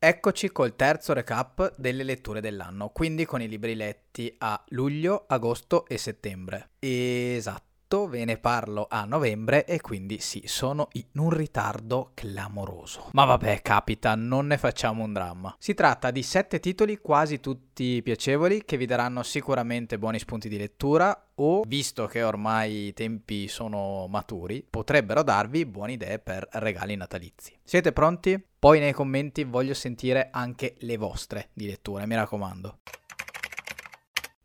Eccoci col terzo recap delle letture dell'anno, quindi con i libri letti a luglio, agosto e settembre. Esatto ve ne parlo a novembre e quindi sì, sono in un ritardo clamoroso. Ma vabbè, capita, non ne facciamo un dramma. Si tratta di sette titoli quasi tutti piacevoli che vi daranno sicuramente buoni spunti di lettura o, visto che ormai i tempi sono maturi, potrebbero darvi buone idee per regali natalizi. Siete pronti? Poi nei commenti voglio sentire anche le vostre di lettura, mi raccomando.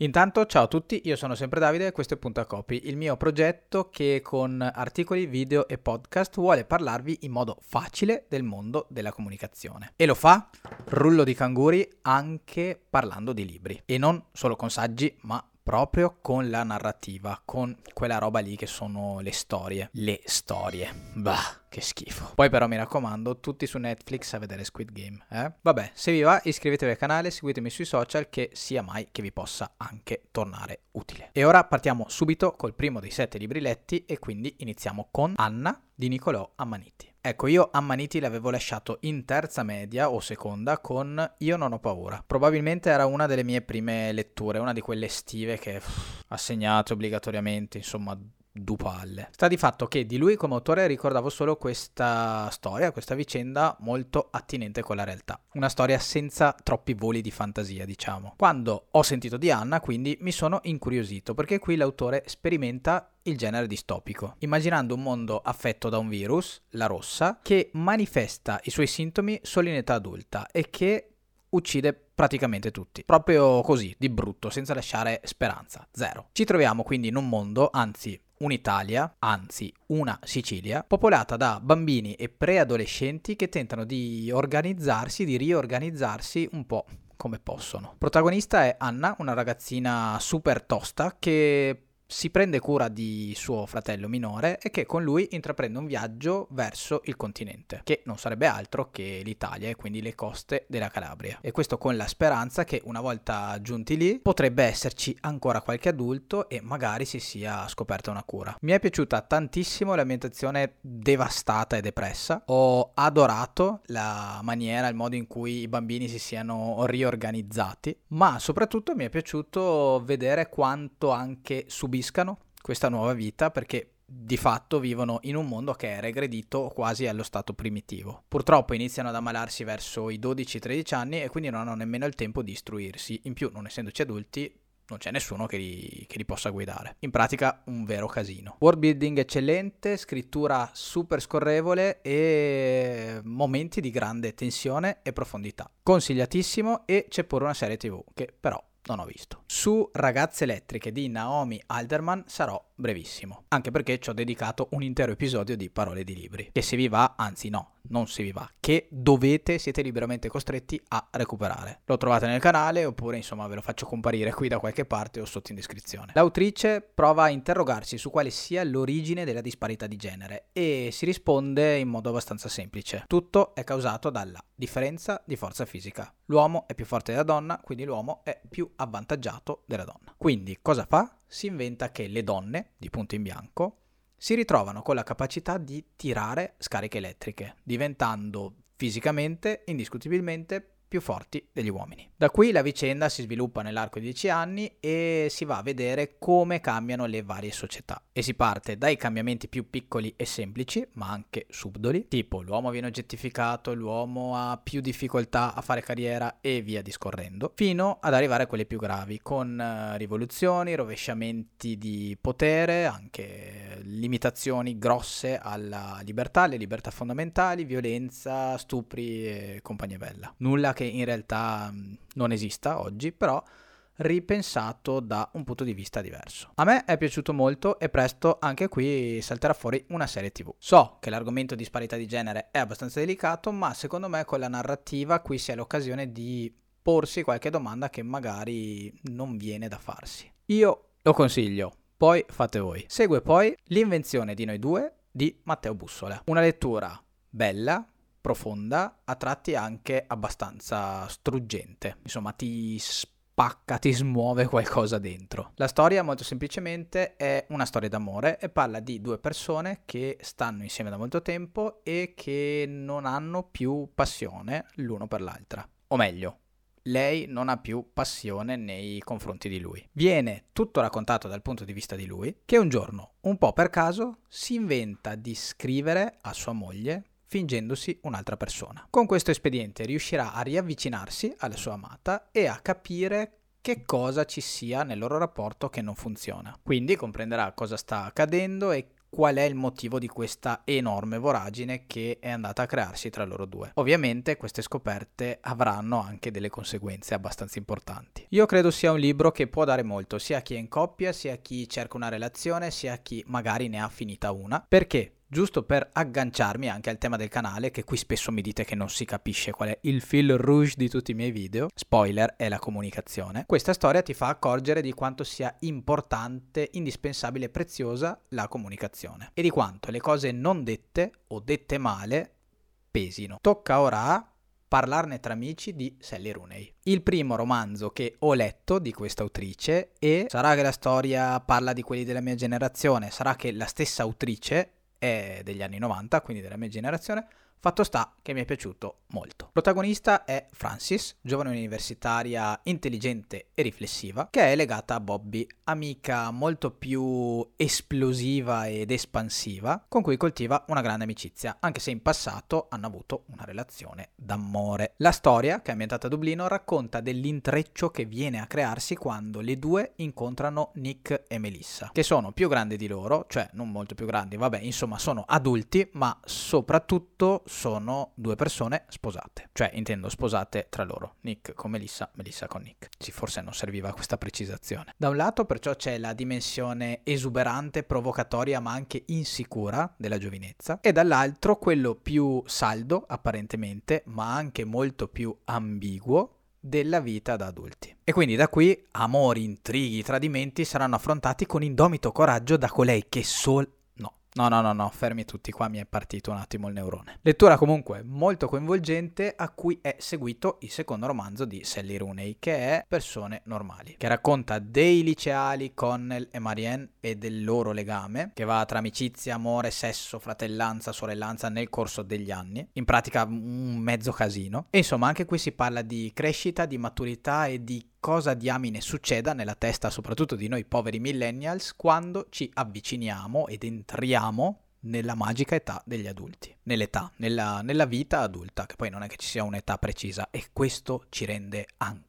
Intanto ciao a tutti, io sono sempre Davide e questo è Punta Copy, il mio progetto che con articoli, video e podcast vuole parlarvi in modo facile del mondo della comunicazione. E lo fa, rullo di canguri, anche parlando di libri. E non solo con saggi, ma proprio con la narrativa, con quella roba lì che sono le storie. Le storie. Bah, che schifo. Poi però mi raccomando, tutti su Netflix a vedere Squid Game, eh? Vabbè, se vi va iscrivetevi al canale, seguitemi sui social che sia mai che vi possa anche tornare utile. E ora partiamo subito col primo dei sette libri letti e quindi iniziamo con Anna di Niccolò Ammaniti. Ecco, io Ammaniti l'avevo lasciato in terza media o seconda con Io non ho paura. Probabilmente era una delle mie prime letture, una di quelle estive che assegnate obbligatoriamente, insomma, du palle. Sta di fatto che di lui come autore ricordavo solo questa storia, questa vicenda molto attinente con la realtà. Una storia senza troppi voli di fantasia, diciamo. Quando ho sentito di Anna, quindi mi sono incuriosito, perché qui l'autore sperimenta il genere distopico, immaginando un mondo affetto da un virus, la rossa, che manifesta i suoi sintomi solo in età adulta e che uccide praticamente tutti. Proprio così, di brutto, senza lasciare speranza. Zero. Ci troviamo quindi in un mondo, anzi un'Italia, anzi una Sicilia, popolata da bambini e preadolescenti che tentano di organizzarsi, di riorganizzarsi un po' come possono. Protagonista è Anna, una ragazzina super tosta che si prende cura di suo fratello minore e che con lui intraprende un viaggio verso il continente, che non sarebbe altro che l'Italia e quindi le coste della Calabria. E questo con la speranza che una volta giunti lì potrebbe esserci ancora qualche adulto e magari si sia scoperta una cura. Mi è piaciuta tantissimo l'ambientazione devastata e depressa. Ho adorato la maniera, il modo in cui i bambini si siano riorganizzati, ma soprattutto mi è piaciuto vedere quanto anche subito subiscano questa nuova vita perché di fatto vivono in un mondo che è regredito quasi allo stato primitivo. Purtroppo iniziano ad ammalarsi verso i 12-13 anni e quindi non hanno nemmeno il tempo di istruirsi. In più, non essendoci adulti, non c'è nessuno che li, che li, possa guidare. In pratica un vero casino. World building eccellente, scrittura super scorrevole e momenti di grande tensione e profondità. Consigliatissimo e c'è pure una serie tv che però non ho visto. Su Ragazze elettriche di Naomi Alderman sarò brevissimo, anche perché ci ho dedicato un intero episodio di parole di libri, che se vi va, anzi no, non se vi va, che dovete, siete liberamente costretti a recuperare. Lo trovate nel canale oppure insomma ve lo faccio comparire qui da qualche parte o sotto in descrizione. L'autrice prova a interrogarsi su quale sia l'origine della disparità di genere e si risponde in modo abbastanza semplice. Tutto è causato dalla differenza di forza fisica. L'uomo è più forte della donna, quindi l'uomo è più avvantaggiato della donna. Quindi cosa fa? Si inventa che le donne, di punto in bianco, si ritrovano con la capacità di tirare scariche elettriche, diventando fisicamente, indiscutibilmente, più forti degli uomini. Da qui la vicenda si sviluppa nell'arco di dieci anni e si va a vedere come cambiano le varie società. E si parte dai cambiamenti più piccoli e semplici, ma anche subdoli, tipo l'uomo viene oggettificato, l'uomo ha più difficoltà a fare carriera e via discorrendo, fino ad arrivare a quelle più gravi, con eh, rivoluzioni, rovesciamenti di potere, anche limitazioni grosse alla libertà, alle libertà fondamentali, violenza, stupri e compagnia bella. Nulla che in realtà mm, non esista oggi, però ripensato da un punto di vista diverso. A me è piaciuto molto e presto anche qui salterà fuori una serie TV. So che l'argomento di disparità di genere è abbastanza delicato, ma secondo me con la narrativa qui si ha l'occasione di porsi qualche domanda che magari non viene da farsi. Io lo consiglio, poi fate voi. Segue poi L'invenzione di noi due di Matteo Bussola. Una lettura bella, profonda, a tratti anche abbastanza struggente. Insomma, ti spacca, ti smuove qualcosa dentro. La storia molto semplicemente è una storia d'amore e parla di due persone che stanno insieme da molto tempo e che non hanno più passione l'uno per l'altra. O meglio, lei non ha più passione nei confronti di lui. Viene tutto raccontato dal punto di vista di lui, che un giorno, un po' per caso, si inventa di scrivere a sua moglie fingendosi un'altra persona. Con questo espediente riuscirà a riavvicinarsi alla sua amata e a capire che cosa ci sia nel loro rapporto che non funziona. Quindi comprenderà cosa sta accadendo e qual è il motivo di questa enorme voragine che è andata a crearsi tra loro due. Ovviamente queste scoperte avranno anche delle conseguenze abbastanza importanti. Io credo sia un libro che può dare molto sia a chi è in coppia, sia a chi cerca una relazione, sia a chi magari ne ha finita una, perché giusto per agganciarmi anche al tema del canale, che qui spesso mi dite che non si capisce qual è il fil rouge di tutti i miei video, spoiler è la comunicazione, questa storia ti fa accorgere di quanto sia importante, indispensabile e preziosa la comunicazione e di quanto le cose non dette o dette male pesino. Tocca ora a Parlarne tra amici di Sally Rooney. Il primo romanzo che ho letto di questa autrice e sarà che la storia parla di quelli della mia generazione, sarà che la stessa autrice è degli anni 90, quindi della mia generazione, Fatto sta che mi è piaciuto molto. Protagonista è Francis, giovane universitaria intelligente e riflessiva, che è legata a Bobby, amica molto più esplosiva ed espansiva, con cui coltiva una grande amicizia, anche se in passato hanno avuto una relazione d'amore. La storia, che è ambientata a Dublino, racconta dell'intreccio che viene a crearsi quando le due incontrano Nick e Melissa, che sono più grandi di loro, cioè non molto più grandi, vabbè, insomma sono adulti, ma soprattutto sono due persone sposate, cioè intendo sposate tra loro, Nick con Melissa, Melissa con Nick. Sì, forse non serviva questa precisazione. Da un lato perciò c'è la dimensione esuberante, provocatoria ma anche insicura della giovinezza e dall'altro quello più saldo apparentemente ma anche molto più ambiguo della vita da adulti. E quindi da qui amori, intrighi, tradimenti saranno affrontati con indomito coraggio da colei che sol No, no, no, no, fermi tutti, qua mi è partito un attimo il neurone. Lettura comunque molto coinvolgente a cui è seguito il secondo romanzo di Sally Rooney, che è Persone Normali, che racconta dei liceali Connell e Marianne e del loro legame, che va tra amicizia, amore, sesso, fratellanza, sorellanza nel corso degli anni, in pratica un mezzo casino. E insomma anche qui si parla di crescita, di maturità e di cosa diamine succeda nella testa soprattutto di noi poveri millennials quando ci avviciniamo ed entriamo nella magica età degli adulti, nell'età, nella, nella, vita adulta, che poi non è che ci sia un'età precisa e questo ci rende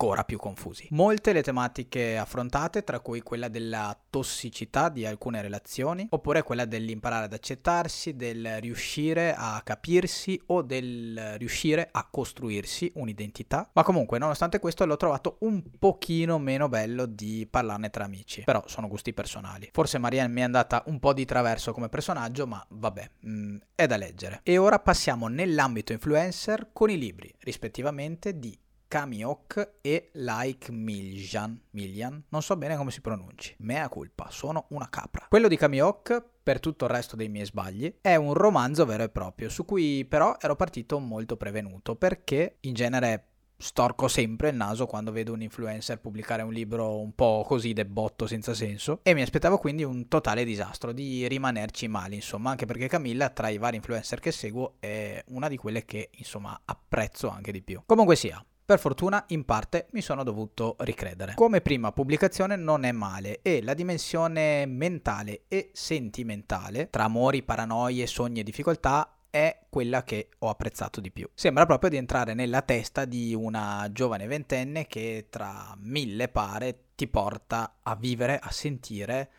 ancora più confusi. Molte le tematiche affrontate, tra cui quella della tossicità di alcune relazioni, oppure quella dell'imparare ad accettarsi, del riuscire a capirsi o del riuscire a costruirsi un'identità, ma comunque nonostante questo l'ho trovato un pochino meno bello di parlarne tra amici, però sono gusti personali. Forse Marianne mi è andata un po' di traverso come personaggio, ma vabbè, mh, mm, è da leggere. E ora passiamo nell'ambito influencer con i libri, rispettivamente, di Kamiok e Like Miljan. Miljan, non so bene come si pronunci. Mea culpa, sono una capra. Quello di Kamiok, per tutto il resto dei miei sbagli, è un romanzo vero e proprio, su cui però ero partito molto prevenuto, perché in genere storco sempre il naso quando vedo un influencer pubblicare un libro un po' così debotto senza senso e mi aspettavo quindi un totale disastro di rimanerci male insomma anche perché Camilla tra i vari influencer che seguo è una di quelle che insomma apprezzo anche di più comunque sia per fortuna in parte mi sono dovuto ricredere. Come prima pubblicazione non è male e la dimensione mentale e sentimentale tra amori, paranoie, sogni e difficoltà è quella che ho apprezzato di più. Sembra proprio di entrare nella testa di una giovane ventenne che tra mille pare ti porta a vivere, a sentire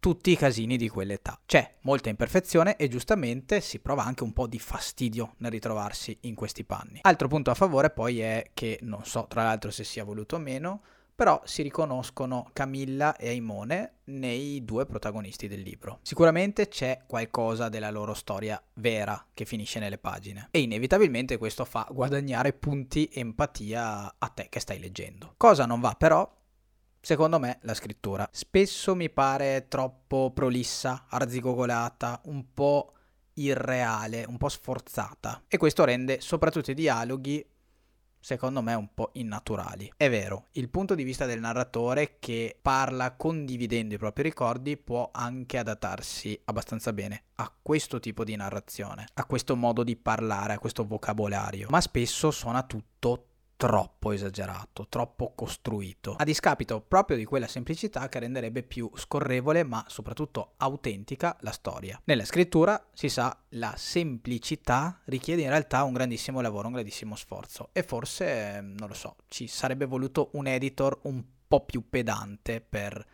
tutti i casini di quell'età. C'è molta imperfezione e giustamente si prova anche un po' di fastidio nel ritrovarsi in questi panni. Altro punto a favore poi è che non so tra l'altro se sia voluto o meno, però si riconoscono Camilla e Aimone nei due protagonisti del libro. Sicuramente c'è qualcosa della loro storia vera che finisce nelle pagine e inevitabilmente questo fa guadagnare punti empatia a te che stai leggendo. Cosa non va però? Secondo me la scrittura. Spesso mi pare troppo prolissa, arzigogolata, un po' irreale, un po' sforzata e questo rende soprattutto i dialoghi secondo me un po' innaturali. È vero, il punto di vista del narratore che parla condividendo i propri ricordi può anche adattarsi abbastanza bene a questo tipo di narrazione, a questo modo di parlare, a questo vocabolario, ma spesso suona tutto troppo esagerato, troppo costruito, a discapito proprio di quella semplicità che renderebbe più scorrevole ma soprattutto autentica la storia. Nella scrittura, si sa, la semplicità richiede in realtà un grandissimo lavoro, un grandissimo sforzo e forse, non lo so, ci sarebbe voluto un editor un po' più pedante per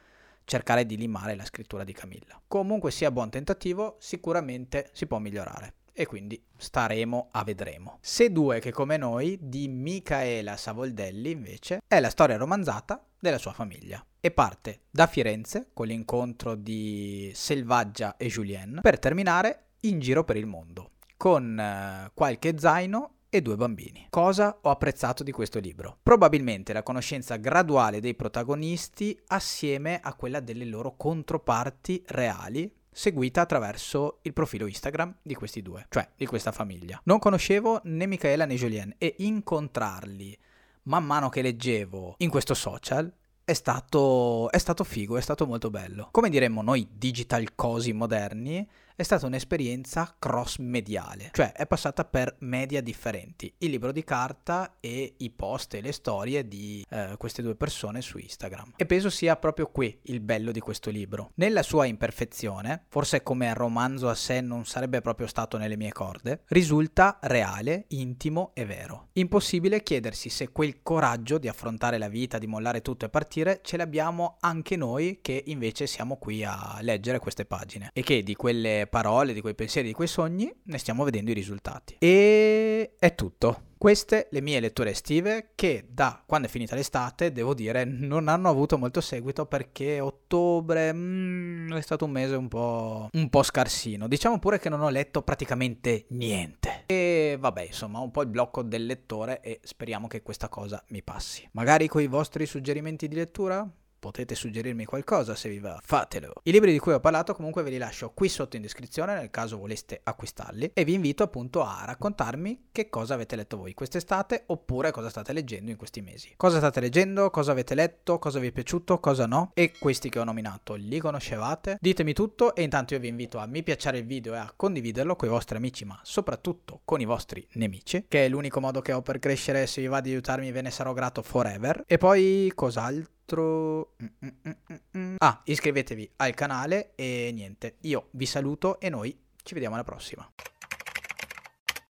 cercare di limare la scrittura di Camilla. Comunque sia buon tentativo, sicuramente si può migliorare e quindi staremo a vedremo. Se due che come noi di Micaela Savoldelli invece è la storia romanzata della sua famiglia e parte da Firenze con l'incontro di Selvaggia e Julien per terminare in giro per il mondo con uh, qualche zaino e due bambini. Cosa ho apprezzato di questo libro? Probabilmente la conoscenza graduale dei protagonisti assieme a quella delle loro controparti reali seguita attraverso il profilo Instagram di questi due, cioè di questa famiglia. Non conoscevo né Michaela né Julien e incontrarli man mano che leggevo in questo social è stato, è stato figo, è stato molto bello. Come diremmo noi digital cosi moderni, è stata un'esperienza cross mediale, cioè è passata per media differenti, il libro di carta e i post e le storie di eh, queste due persone su Instagram. E penso sia proprio qui il bello di questo libro. Nella sua imperfezione, forse come romanzo a sé non sarebbe proprio stato nelle mie corde, risulta reale, intimo e vero. Impossibile chiedersi se quel coraggio di affrontare la vita, di mollare tutto e partire, ce l'abbiamo anche noi che invece siamo qui a leggere queste pagine e che di quelle parole, di quei pensieri, di quei sogni, ne stiamo vedendo i risultati. E è tutto. Queste le mie letture estive che da quando è finita l'estate, devo dire, non hanno avuto molto seguito perché ottobre mm, è stato un mese un po', un po' scarsino. Diciamo pure che non ho letto praticamente niente. E vabbè, insomma, un po' il blocco del lettore e speriamo che questa cosa mi passi. Magari con i vostri suggerimenti di lettura? Potete suggerirmi qualcosa se vi va, fatelo. I libri di cui ho parlato comunque ve li lascio qui sotto in descrizione nel caso voleste acquistarli e vi invito appunto a raccontarmi che cosa avete letto voi quest'estate oppure cosa state leggendo in questi mesi. Cosa state leggendo, cosa avete letto, cosa vi è piaciuto, cosa no e questi che ho nominato li conoscevate? Ditemi tutto e intanto io vi invito a mi piacere il video e a condividerlo con i vostri amici ma soprattutto con i vostri nemici che è l'unico modo che ho per crescere se vi va di aiutarmi ve ne sarò grato forever e poi cos'altro? Mm, mm, mm, ah, iscrivetevi al canale e niente, io vi saluto e noi ci vediamo alla prossima.